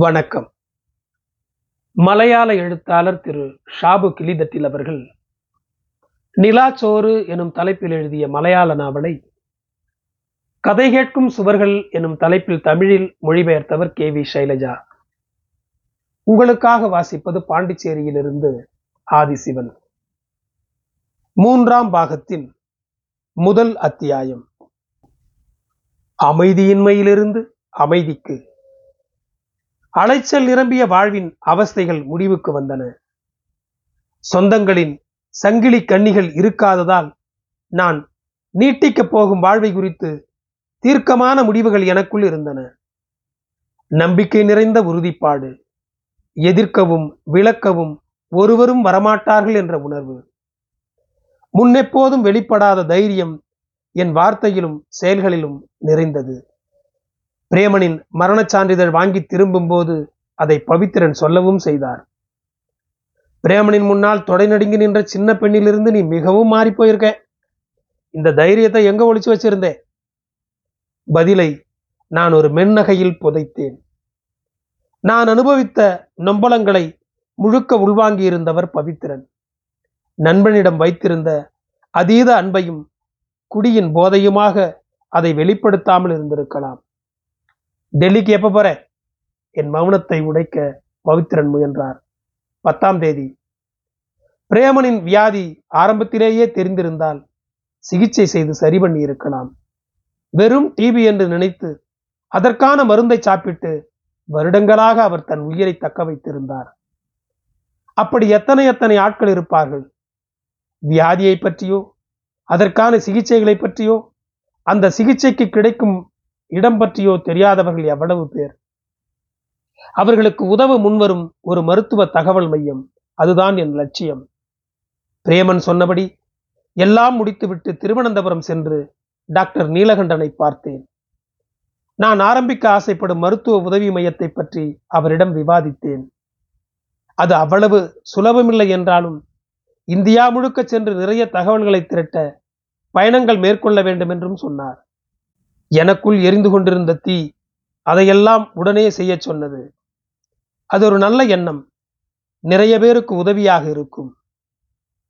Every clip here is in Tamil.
வணக்கம். மலையாள எழுத்தாளர் திரு ஷாபு கிளிதட்டில் அவர்கள் நிலாச்சோறு எனும் தலைப்பில் எழுதிய மலையாள நாவலை கதை கேட்கும் சுவர்கள் எனும் தலைப்பில் தமிழில் மொழிபெயர்த்தவர் கே வி சைலஜா. உங்களுக்காக வாசிப்பது பாண்டிச்சேரியிலிருந்து ஆதிசிவன். மூன்றாம் பாகத்தின் முதல் அத்தியாயம். அமைதியின்மையிலிருந்து அமைதிக்கு அலைச்சல் நிரம்பிய வாழ்வின் அவஸ்தைகள் முடிவுக்கு வந்தன. சொந்தங்களின் சங்கிலி கண்ணிகள் இருக்காததால் நான் நீட்டிக்கப் போகும் வாழ்வை குறித்து தீர்க்கமான முடிவுகள் எனக்குள் இருந்தன. நம்பிக்கை நிறைந்த உறுதிப்பாடு எதிர்க்கவும் விளக்கவும் ஒருவரும் வரமாட்டார்கள் என்ற உணர்வு. முன்னெப்போதும் வெளிப்படாத தைரியம் என் வார்த்தையிலும் செயல்களிலும் நிறைந்தது. பிரேமனின் மரணச் சான்றிதழ் வாங்கி திரும்பும்போது அதை பவித்திரன் சொல்லவும் செய்தார். பிரேமனின் முன்னால் தொடை நடுங்கி நின்ற சின்ன பெண்ணிலிருந்து நீ மிகவும் மாறி போயிருக்க. இந்த தைரியத்தை எங்க ஒழிச்சு வச்சிருந்தே? பதிலை நான் ஒரு மென்னகையில் புதைத்தேன். நான் அனுபவித்த நொம்பலங்களை முழுக்க உள்வாங்கியிருந்தவர் பவித்திரன். நண்பனிடம் வைத்திருந்த அதீத அன்பையும் குடியின் போதையுமாக அதை வெளிப்படுத்தாமல் இருந்திருக்கலாம். டெல்லிக்கு எப்ப போற? என் மௌனத்தை உடைக்க பவித்திரன் முயன்றார். பத்தாம் தேதி. பிரேமனின் வியாதி ஆரம்பத்திலேயே தெரிந்திருந்தால் சிகிச்சை செய்து சரி பண்ணி இருக்கலாம். வெறும் டிபி என்று நினைத்து அதற்கான மருந்தை சாப்பிட்டு வருடங்களாக அவர் தன் உயிரை தக்க வைத்திருந்தார். அப்படி எத்தனை எத்தனை ஆட்கள் இருப்பார்கள்? வியாதியை பற்றியோ அதற்கான சிகிச்சைகளை பற்றியோ அந்த சிகிச்சைக்கு கிடைக்கும் இடம் பற்றியோ தெரியாதவர்கள் எவ்வளவு பேர்? அவர்களுக்கு உதவ முன்வரும் ஒரு மருத்துவ தகவல் மையம் அதுதான் என் லட்சியம். பிரேமன் சொன்னபடி எல்லாம் முடித்துவிட்டு திருவனந்தபுரம் சென்று டாக்டர் நீலகண்டனை பார்த்தேன். நான் ஆரம்பிக்க ஆசைப்படும் மருத்துவ உதவி மையத்தை பற்றி அவரிடம் விவாதித்தேன். அது அவ்வளவு சுலபமில்லை என்றாலும் இந்தியா முழுக்க சென்று நிறைய தகவல்களை திரட்ட பயணங்கள் மேற்கொள்ள வேண்டும் என்றும் சொன்னார். எனக்குள் எரிந்து கொண்டிருந்த தீ அதையெல்லாம் உடனே செய்ய சொன்னது. அது ஒரு நல்ல எண்ணம். நிறைய பேருக்கு உதவியாக இருக்கும்.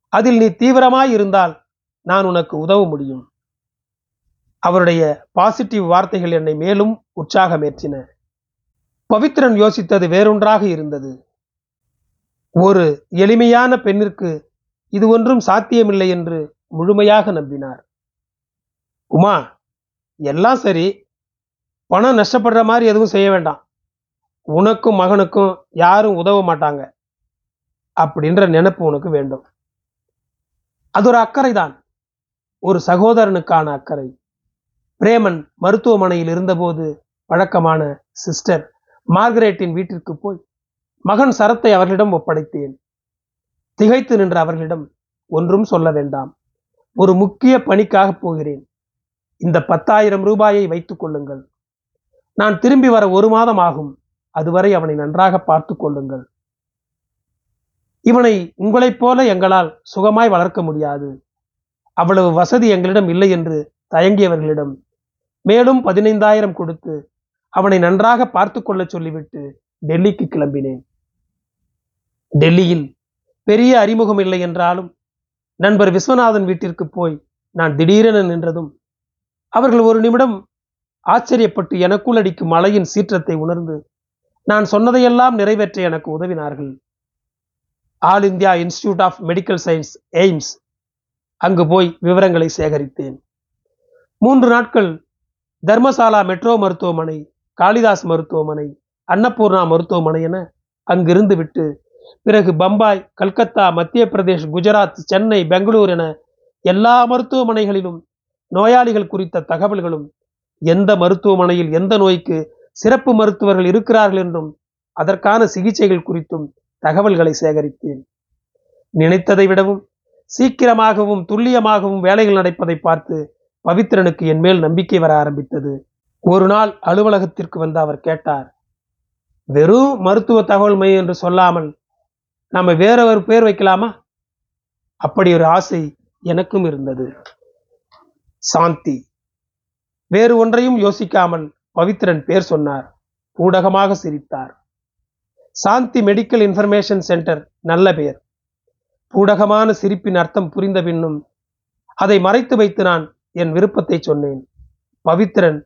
அதில் நீ தீவிரமாய் இருந்தால் நான் உனக்கு உதவ முடியும். அவருடைய பாசிட்டிவ் வார்த்தைகள் என்னை மேலும் உற்சாகமேற்றின. பவித்ரன் யோசித்தது வேறொன்றாக இருந்தது. ஒரு எளிமையான பெண்ணிற்கு இது ஒன்றும் சாத்தியமில்லை என்று முழுமையாக நம்பினார். உமா எல்லாம் சரி பணம் நஷ்டப்படுற மாதிரி எதுவும் செய்ய வேண்டாம். உனக்கும் மகனுக்கும் யாரும் உதவ மாட்டாங்க. அப்படின்ற நினைப்பு உனக்கு வேண்டும். அது ஒரு அக்கறை தான் ஒரு சகோதரனுக்கான அக்கறை. பிரேமன் மருத்துவமனையில் இருந்தபோது வழக்கமான சிஸ்டர் மார்கரேட்டின் வீட்டிற்கு போய் மகன் சரத்தை அவர்களிடம் ஒப்படைத்தேன். திகைத்து நின்ற அவர்களிடம் ஒன்றும் சொல்ல வேண்டாம். ஒரு முக்கிய பணிக்காக போகிறேன். இந்த பத்தாயிரம் ரூபாயை வைத்துக் கொள்ளுங்கள். நான் திரும்பி வர ஒரு மாதம் ஆகும். அதுவரை அவனை நன்றாக பார்த்து கொள்ளுங்கள். இவனை உங்களைப் போல எங்களால் சுகமாய் வளர்க்க முடியாது. அவ்வளவு வசதி எங்களிடம் இல்லை என்று தயங்கியவர்களிடம் மேலும் பதினைந்தாயிரம் கொடுத்து அவனை நன்றாக பார்த்து கொள்ள சொல்லிவிட்டு டெல்லிக்கு கிளம்பினேன். டெல்லியில் பெரிய அறிமுகம் இல்லை என்றாலும் நண்பர் விஸ்வநாதன் வீட்டிற்கு போய் நான் திடீரென நின்றதும் அவர்கள் ஒரு நிமிடம் ஆச்சரியப்பட்டு எனக்குள் அடிக்கும் மழையின் சீற்றத்தை உணர்ந்து நான் சொன்னதையெல்லாம் நிறைவேற்ற எனக்கு உதவினார்கள். All India Institute of Medical Science AIIMS. அங்கு போய் விவரங்களை சேகரித்தேன். மூன்று நாட்கள் தர்மசாலா மெட்ரோ மருத்துவமனை காளிதாஸ் மருத்துவமனை அன்னபூர்ணா மருத்துவமனை என அங்கிருந்து விட்டு பிறகு பம்பாய் கல்கத்தா மத்திய பிரதேஷ் குஜராத் சென்னை பெங்களூர் என எல்லா மருத்துவமனைகளிலும் நோயாளிகள் குறித்த தகவல்களும் எந்த மருத்துவமனையில் எந்த நோய்க்கு சிறப்பு மருத்துவர்கள் இருக்கிறார்கள் என்றும் அதற்கான சிகிச்சைகள் குறித்தும் தகவல்களை சேகரித்தேன். நினைத்ததை விடவும் சீக்கிரமாகவும் துல்லியமாகவும் வேலைகள் நடப்பதை பார்த்து பவித்ரனுக்கு என் மேல் நம்பிக்கை வர ஆரம்பித்தது. ஒரு நாள் அலுவலகத்திற்கு வந்து அவர் கேட்டார் வெறும் மருத்துவ தகவல் மையம் என்று சொல்லாமல் நாம வேற ஒரு பேர் வைக்கலாமா? அப்படி ஒரு ஆசை எனக்கும் இருந்தது. சாந்தி. வேறு ஒன்றையும் யோசிக்காமல் பவித்ரன் பேர் சொன்னார். ஊடகமாக சிரித்தார். சாந்தி மெடிக்கல் இன்ஃபர்மேஷன் சென்டர் நல்ல பெயர் பூடகமான சிரிப்பின் அர்த்தம் புரிந்த பின்னும் அதை மறைத்து வைத்து நான் என் விருப்பத்தை சொன்னேன். பவித்ரன்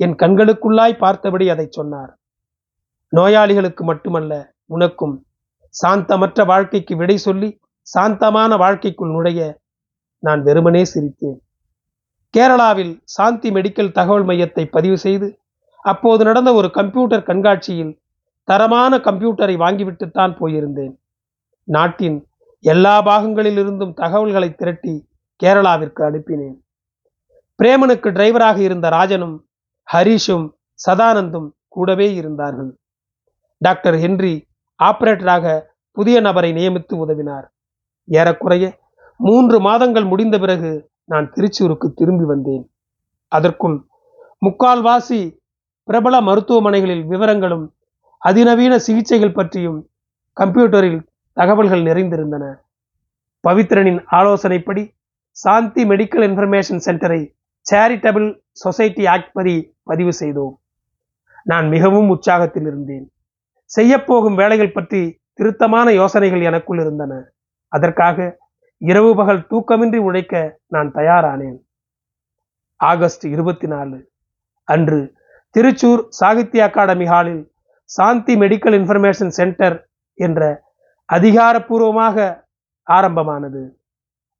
என் கண்களுக்குள்ளாய் பார்த்தபடி அதை சொன்னார். நோயாளிகளுக்கு மட்டுமல்ல உனக்கும் சாந்தமற்ற வாழ்க்கைக்கு விடை சொல்லி சாந்தமான வாழ்க்கைக்குள் நுழைய நான் வெறுமனே சிரித்தேன். கேரளாவில் சாந்தி மெடிக்கல் தகவல் மையத்தை பதிவு செய்து அப்போது நடந்த ஒரு கம்ப்யூட்டர் கண்காட்சியில் தரமான கம்ப்யூட்டரை வாங்கிவிட்டுத்தான் போயிருந்தேன். நாட்டின் எல்லா பாகங்களிலிருந்தும் தகவல்களை திரட்டி கேரளாவிற்கு அனுப்பினேன். பிரேமனுக்கு டிரைவராக இருந்த ராஜனும் ஹரிஷும் சதானந்தும் கூடவே இருந்தார்கள். டாக்டர் ஹென்றி ஆபரேட்டராக புதிய நபரை நியமித்து உதவினார். ஏறக்குறைய மூன்று மாதங்கள் முடிந்த பிறகு நான் திருச்சூருக்கு திரும்பி வந்தேன். அதற்குள் முக்கால்வாசி பிரபல மருத்துவமனைகளில் விவரங்களும் அதிநவீன சிகிச்சைகள் பற்றியும் கம்ப்யூட்டரில் தகவல்கள் நிறைந்திருந்தன. பவித்ரனின் ஆலோசனைப்படி சாந்தி மெடிக்கல் இன்ஃபர்மேஷன் சென்டரை சேரிட்டபிள் சொசைட்டி ஆக்ட் படி பதிவு செய்தோம். நான் மிகவும் உற்சாகத்தில் இருந்தேன். செய்யப்போகும் வேலைகள் பற்றி திருத்தமான யோசனைகள் எனக்குள் இருந்தன. அதற்காக இரவு பகல் தூக்கமின்றி உழைக்க நான் தயாரானேன். ஆகஸ்ட் இருபத்தி நாலு அன்று திருச்சூர் சாகித்ய அகாடமி ஹாலில் சாந்தி மெடிக்கல் இன்ஃபர்மேஷன் சென்டர் என்ற அதிகாரப்பூர்வமாக ஆரம்பமானது.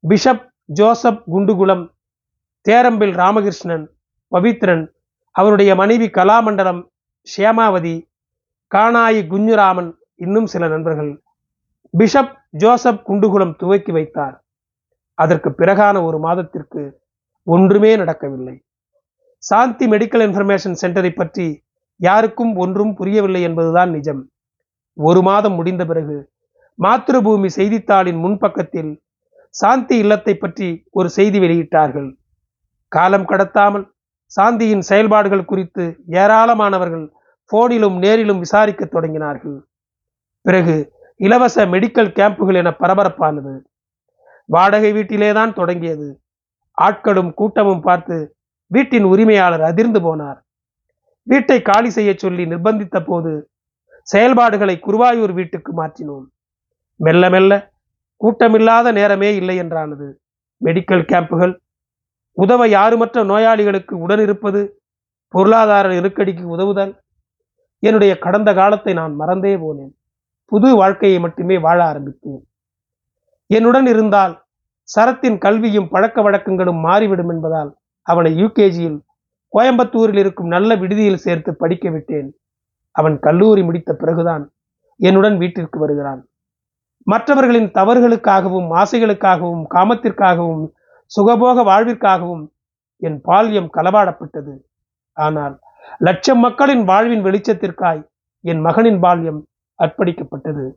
பிஷப் ஜோசப் குண்டுகுலம் தேரம்பில் ராமகிருஷ்ணன் பவித்ரன் அவருடைய மனைவி கலாமண்டலம் ஷேமாவதி காணாயி குஞ்சுராமன் இன்னும் சில நண்பர்கள். பிஷப் ஜோசப் குண்டுகுலம் துவக்கி வைத்தார். அதற்கு பிறகான ஒரு மாதத்திற்கு ஒன்றுமே நடக்கவில்லை. சாந்தி மெடிக்கல் இன்ஃபர்மேஷன் சென்டரை பற்றி யாருக்கும் ஒன்றும் புரியவில்லை என்பதுதான் நிஜம். ஒரு மாதம் முடிந்த பிறகு மாத்திருபூமி செய்தித்தாளின் முன்பக்கத்தில் சாந்தி இல்லத்தை பற்றி ஒரு செய்தி வெளியிட்டார்கள். காலம் கடத்தாமல் சாந்தியின் செயல்பாடுகள் குறித்து ஏராளமானவர்கள் போனிலும் நேரிலும் விசாரிக்க தொடங்கினார்கள். பிறகு இலவச மெடிக்கல் கேம்புகள் என பரபரப்பானது. வாடகை வீட்டிலே தான் தொடங்கியது. ஆட்களும் கூட்டமும் பார்த்து வீட்டின் உரிமையாளர் அதிர்ந்து போனார். வீட்டை காலி செய்ய சொல்லி நிர்பந்தித்த போது செயல்பாடுகளை குருவாயூர் வீட்டுக்கு மாற்றினோம். மெல்ல மெல்ல கூட்டமில்லாத நேரமே இல்லை என்றானது. மெடிக்கல் கேம்புகள் உதவ யாருமற்ற நோயாளிகளுக்கு உடன் இருப்பது பொருளாதார நெருக்கடிக்கு உதவுதல் என்னுடைய கடந்த காலத்தை நான் மறந்தே போனேன். புது வாழ்க்கையை மட்டுமே வாழ ஆரம்பித்தேன். என்னுடன் இருந்தால் சரத்தின் கல்வியும் பழக்க வழக்கங்களும் மாறிவிடும் என்பதால் அவனை யூகேஜியில் கோயம்புத்தூரில் இருக்கும் நல்ல விடுதியில் சேர்த்து படிக்க விட்டேன். அவன் கல்லூரி முடித்த பிறகுதான் என்னுடன் வீட்டிற்கு வருகிறான். மற்றவர்களின் தவறுகளுக்காகவும் ஆசைகளுக்காகவும் காமத்திற்காகவும் சுகபோக வாழ்விற்காகவும் என் பால்யம் களவாடப்பட்டது. ஆனால் லட்சம் மக்களின் வாழ்வின் வெளிச்சத்திற்காய் என் மகனின் பால்யம் அர்ப்பணிக்கப்பட்டது.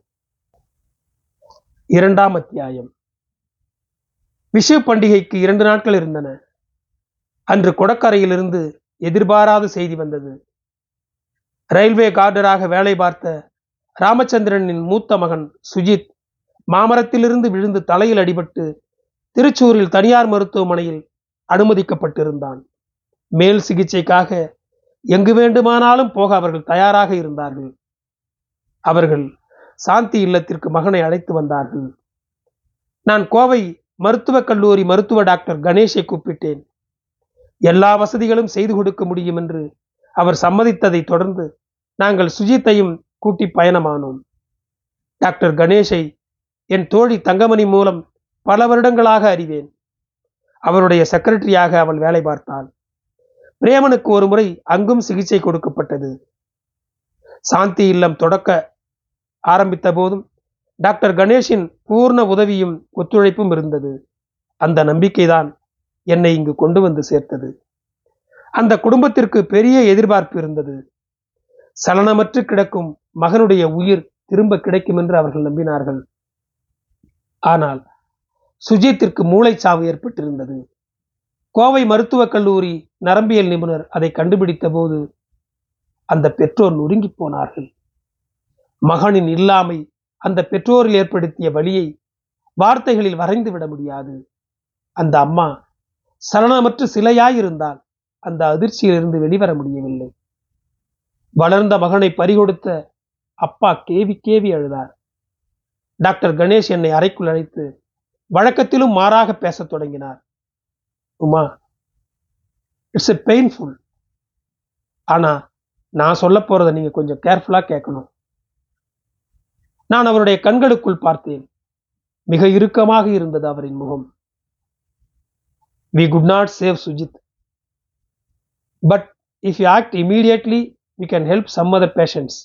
இரண்டாம் அத்தியாயம். விஷு பண்டிகைக்கு இரண்டு நாட்கள் இருந்தன. அன்று கொடக்கரையிலிருந்து எதிர்பாராத செய்தி வந்தது. ரயில்வே கார்டராக வேலை பார்த்த ராமச்சந்திரனின் மூத்த மகன் சுஜித் மாமரத்திலிருந்து விழுந்து தலையில் அடிபட்டு திருச்சூரில் தனியார் மருத்துவமனையில் அனுமதிக்கப்பட்டிருந்தான். மேல் சிகிச்சைக்காக எங்கு வேண்டுமானாலும் போக அவர்கள் தயாராக இருந்தார்கள். அவர்கள் சாந்தி இல்லத்திற்கு மகனை அழைத்து வந்தார்கள். நான் கோவை மருத்துவக் கல்லூரி மருத்துவ டாக்டர் கணேஷை கூப்பிட்டேன். எல்லா வசதிகளும் செய்து கொடுக்க முடியும் என்று அவர் சம்மதித்ததை தொடர்ந்து நாங்கள் சுஜித்தையும் கூட்டி பயணமானோம். டாக்டர் கணேஷை என் தோழி தங்கமணி மூலம் பல வருடங்களாக அறிவேன். அவருடைய செக்ரட்டரியாக அவள் வேலை பார்த்தாள். பிரேமனுக்கு ஒரு முறை அங்கும் சிகிச்சை கொடுக்கப்பட்டது. சாந்தி இல்லம் தொடக்க ஆரம்பித்த போதும் டாக்டர் கணேஷின் பூர்ண உதவியும் ஒத்துழைப்பும் இருந்தது. அந்த நம்பிக்கைதான் என்னை இங்கு கொண்டு வந்து சேர்த்தது. அந்த குடும்பத்திற்கு பெரிய எதிர்பார்ப்பு இருந்தது. சலனமற்று கிடக்கும் மகனுடைய உயிர் திரும்ப கிடைக்கும் என்று அவர்கள் நம்பினார்கள். ஆனால் சுஜித்திற்கு மூளைச்சாவு ஏற்பட்டிருந்தது. கோவை மருத்துவக் கல்லூரி நரம்பியல் நிபுணர் அதை கண்டுபிடித்த போது அந்த பெற்றோர் நொறுங்கி போனார்கள். மகனின் இல்லாமை அந்த பெற்றோரில் ஏற்படுத்திய வழியை வார்த்தைகளில் வரைந்து விட முடியாது. அந்த அம்மா சலனமற்று சிலையாயிருந்தால் அந்த அதிர்ச்சியிலிருந்து வெளிவர முடியவில்லை. வளர்ந்த மகனை பறிகொடுத்த அப்பா கேவி கேவி அழுதார். டாக்டர் கணேஷ் என்னை அறைக்குள் அழைத்து வழக்கத்திலும் மாறாக பேசத் தொடங்கினார். உமா இட்ஸ் எ பெயின்ஃபுல் ஆனா நான் சொல்ல போறதை நீங்க கொஞ்சம் கேர்ஃபுல்லா கேட்கணும். நான் அவருடைய கண்களுக்குள் பார்த்தேன். மிக இறுக்கமாக இருந்தது அவரின் முகம். We could not save Sujith but if you act immediately we can help some other patients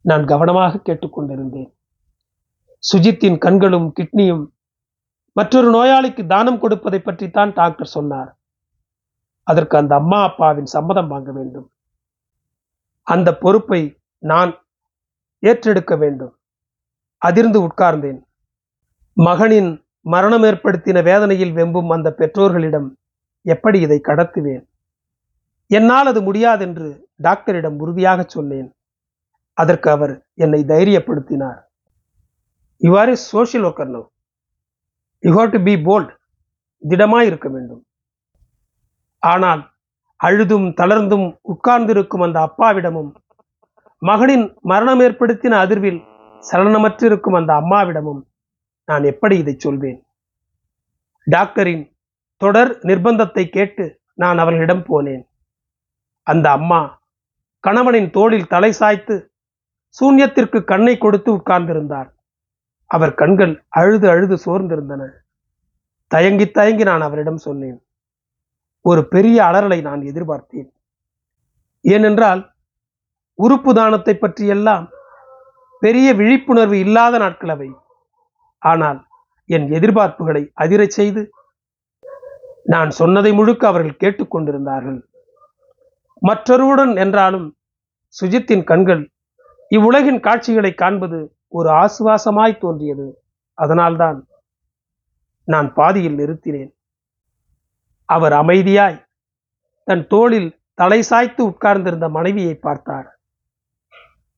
நான் கவனமாக கேட்டுக்கொண்டிருந்தேன் சுஜித்தின் கண்களும் கிட்னியும் மற்றொரு நோயாளிக்கு தானம் கொடுப்பதை பற்றித்தான் டாக்டர் சொன்னார். அதற்கு அந்த அம்மா அப்பாவின் சம்மதம் வாங்க வேண்டும். அந்த பொறுப்பை நான் ஏற்றெடுக்க வேண்டும். அதிர்ந்து உட்கார்ந்தேன். மகனின் மரணம் ஏற்படுத்தின வேதனையில் வெம்பும் அந்த பெற்றோர்களிடம் எப்படி இதை கடத்துவேன்? என்னால் அது முடியாதென்று டாக்டரிடம் உறுதியாக சொன்னேன். அதற்கு அவர் என்னை தைரியப்படுத்தினார். You are a social worker no you have to be bold திடமாய் இருக்க வேண்டும். ஆனால் அழுதும் தளர்ந்தும் உட்கார்ந்திருக்கும் அந்த அப்பாவிடமும் மகனின் மரணம் ஏற்படுத்தின அதிர்வில் சலனமற்றிருக்கும் அந்த அம்மாவிடமும் நான் எப்படி இதை சொல்வேன்? டாக்டரின் தொடர் நிர்பந்தத்தை கேட்டு நான் அவர்களிடம் போனேன். அந்த அம்மா கணவனின் தோளில் தலை சாய்த்து சூன்யத்திற்கு கண்ணை கொடுத்து உட்கார்ந்திருந்தார். அவர் கண்கள் அழுது அழுது சோர்ந்திருந்தன. தயங்கி தயங்கி நான் அவரிடம் சொன்னேன். ஒரு பெரிய அலறலை நான் எதிர்பார்த்தேன். ஏனென்றால் உறுப்பு தானத்தை பற்றியெல்லாம் பெரிய விழிப்புணர்வு இல்லாத நாட்கள் அவை ஆனால் என் எதிர்பார்ப்புகளை அதிரச் செய்து நான் சொன்னதை முழுக்க அவர்கள் கேட்டுக்கொண்டிருந்தார்கள் மற்றொருவுடன் என்றாலும் சுஜித்தின் கண்கள் இவ்வுலகின் காட்சிகளை காண்பது ஒரு ஆசுவாசமாய் தோன்றியது. அதனால்தான் நான் பாதியில் நிறுத்தினேன். அவர் அமைதியாய் தன் தோளில் தலை சாய்த்து உட்கார்ந்திருந்த மனைவியை பார்த்தார்.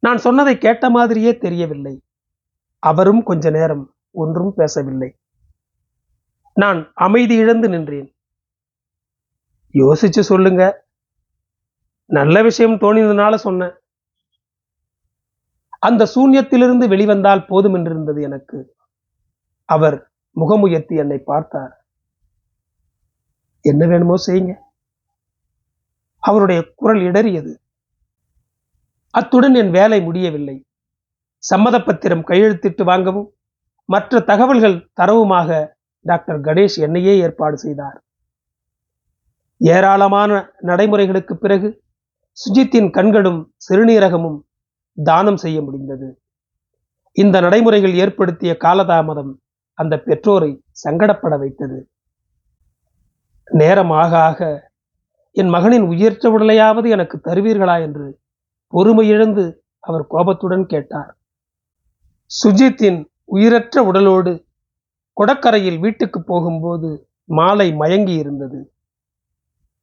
நான் சொன்னதை கேட்ட மாதிரியே தெரியவில்லை. அவரும் கொஞ்ச நேரம் ஒன்றும் பேசவில்லை. நான் அமைதி இழந்து நின்றேன். யோசிச்சு சொல்லுங்க. நல்ல விஷயம் தோணினதுனால சொன்னேன். அந்த சூன்யத்திலிருந்து வெளிவந்தால் போதும் என்றிருந்தது எனக்கு. அவர் முகமுயர்த்தி என்னை பார்த்தார். என்ன வேணுமோ செய்யுங்க. அவருடைய குரல் இடறியது. அத்துடன் என் வேலை முடியவில்லை. சம்மதப்பத்திரம் கையெழுத்திட்டு வாங்கவும் மற்ற தகவல்கள் தரவுமாக டாக்டர் கணேஷ் என்னையே ஏற்பாடு செய்தார். ஏராளமான நடைமுறைகளுக்கு பிறகு சுஜித்தின் கண்களும் சிறுநீரகமும் தானம் செய்ய முடிந்தது. இந்த நடைமுறைகள் ஏற்படுத்திய காலதாமதம் அந்த பெற்றோரை சங்கடப்பட வைத்தது. நேரம் ஆக ஆக என் மகனின் உயிர்த்த உடலையாவது எனக்கு தருவீர்களா என்று பொறுமையிழந்து அவர் கோபத்துடன் கேட்டார். சுஜித்தின் உயிரற்ற உடலோடு கொடக்கரையில் வீட்டுக்கு போகும்போது மாலை மயங்கி இருந்தது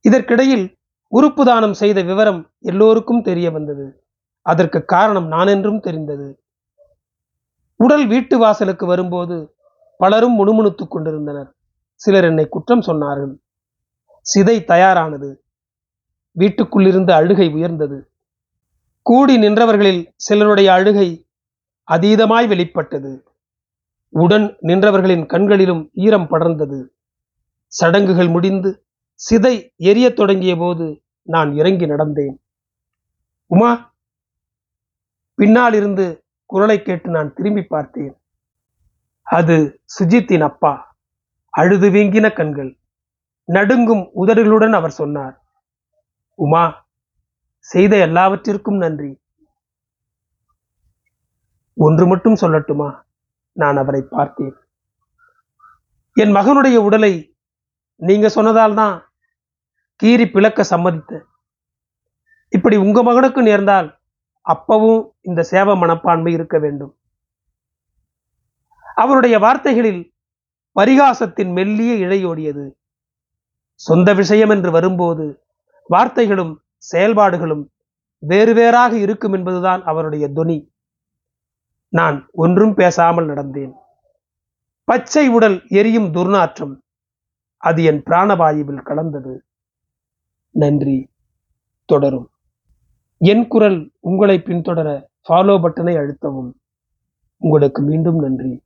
இதற்கிடையில் உறுப்பு தானம் செய்த விவரம் எல்லோருக்கும் தெரிய வந்தது. அதற்கு காரணம் நான் என்றும் தெரிந்தது. உடல் வீட்டு வாசலுக்கு வரும்போது பலரும் முணுமுணுத்துக் கொண்டிருந்தனர். சிலர் என்னை குற்றம் சொன்னார்கள். சிதை தயாரானது. வீட்டுக்குள்ளிருந்து அழுகை உயர்ந்தது. கூடி நின்றவர்களில் சிலருடைய அழுகை அதீதமாய் வெளிப்பட்டது. உடன் நின்றவர்களின் கண்களிலும் ஈரம் படர்ந்தது. சடங்குகள் முடிந்து சிதை எரியத் தொடங்கிய போது நான் இறங்கி நடந்தேன். உமா பின்னால் இருந்து குரலை கேட்டு நான் திரும்பி பார்த்தேன். அது சுஜித்தின் அப்பா. அழுது வீங்கின கண்கள். நடுங்கும் உதடுகளுடன் அவர் சொன்னார் உமா செய்த எல்லாவற்றிற்கும் நன்றி. ஒன்று மட்டும் சொல்லட்டுமா? நான் அவரை பார்த்தேன். என் மகனுடைய உடலை நீங்க சொன்னதால் தான் கீறி பிளக்க சம்மதித்தேன். இப்படி உங்க மகனுக்கு நேர்ந்தால் அப்பவும் இந்த சேவ மனப்பான்மை இருக்க வேண்டும். அவருடைய வார்த்தைகளில் பரிகாசத்தின் மெல்லிய இழையோடியது சொந்த விஷயம் என்று வரும்போது வார்த்தைகளும் செயல்பாடுகளும் வேறு வேறாக இருக்கும் என்பதுதான் அவருடைய துனி நான் ஒன்றும் பேசாமல் நடந்தேன். பச்சை உடல் எரியும் துர்நாற்றம் அது என் பிராணவாயுவில் கலந்தது. நன்றி. தொடரும். என் குரல் உங்களை பின்தொடர ஃபாலோ பட்டனை அழுத்தவும். உங்களுக்கு மீண்டும் நன்றி.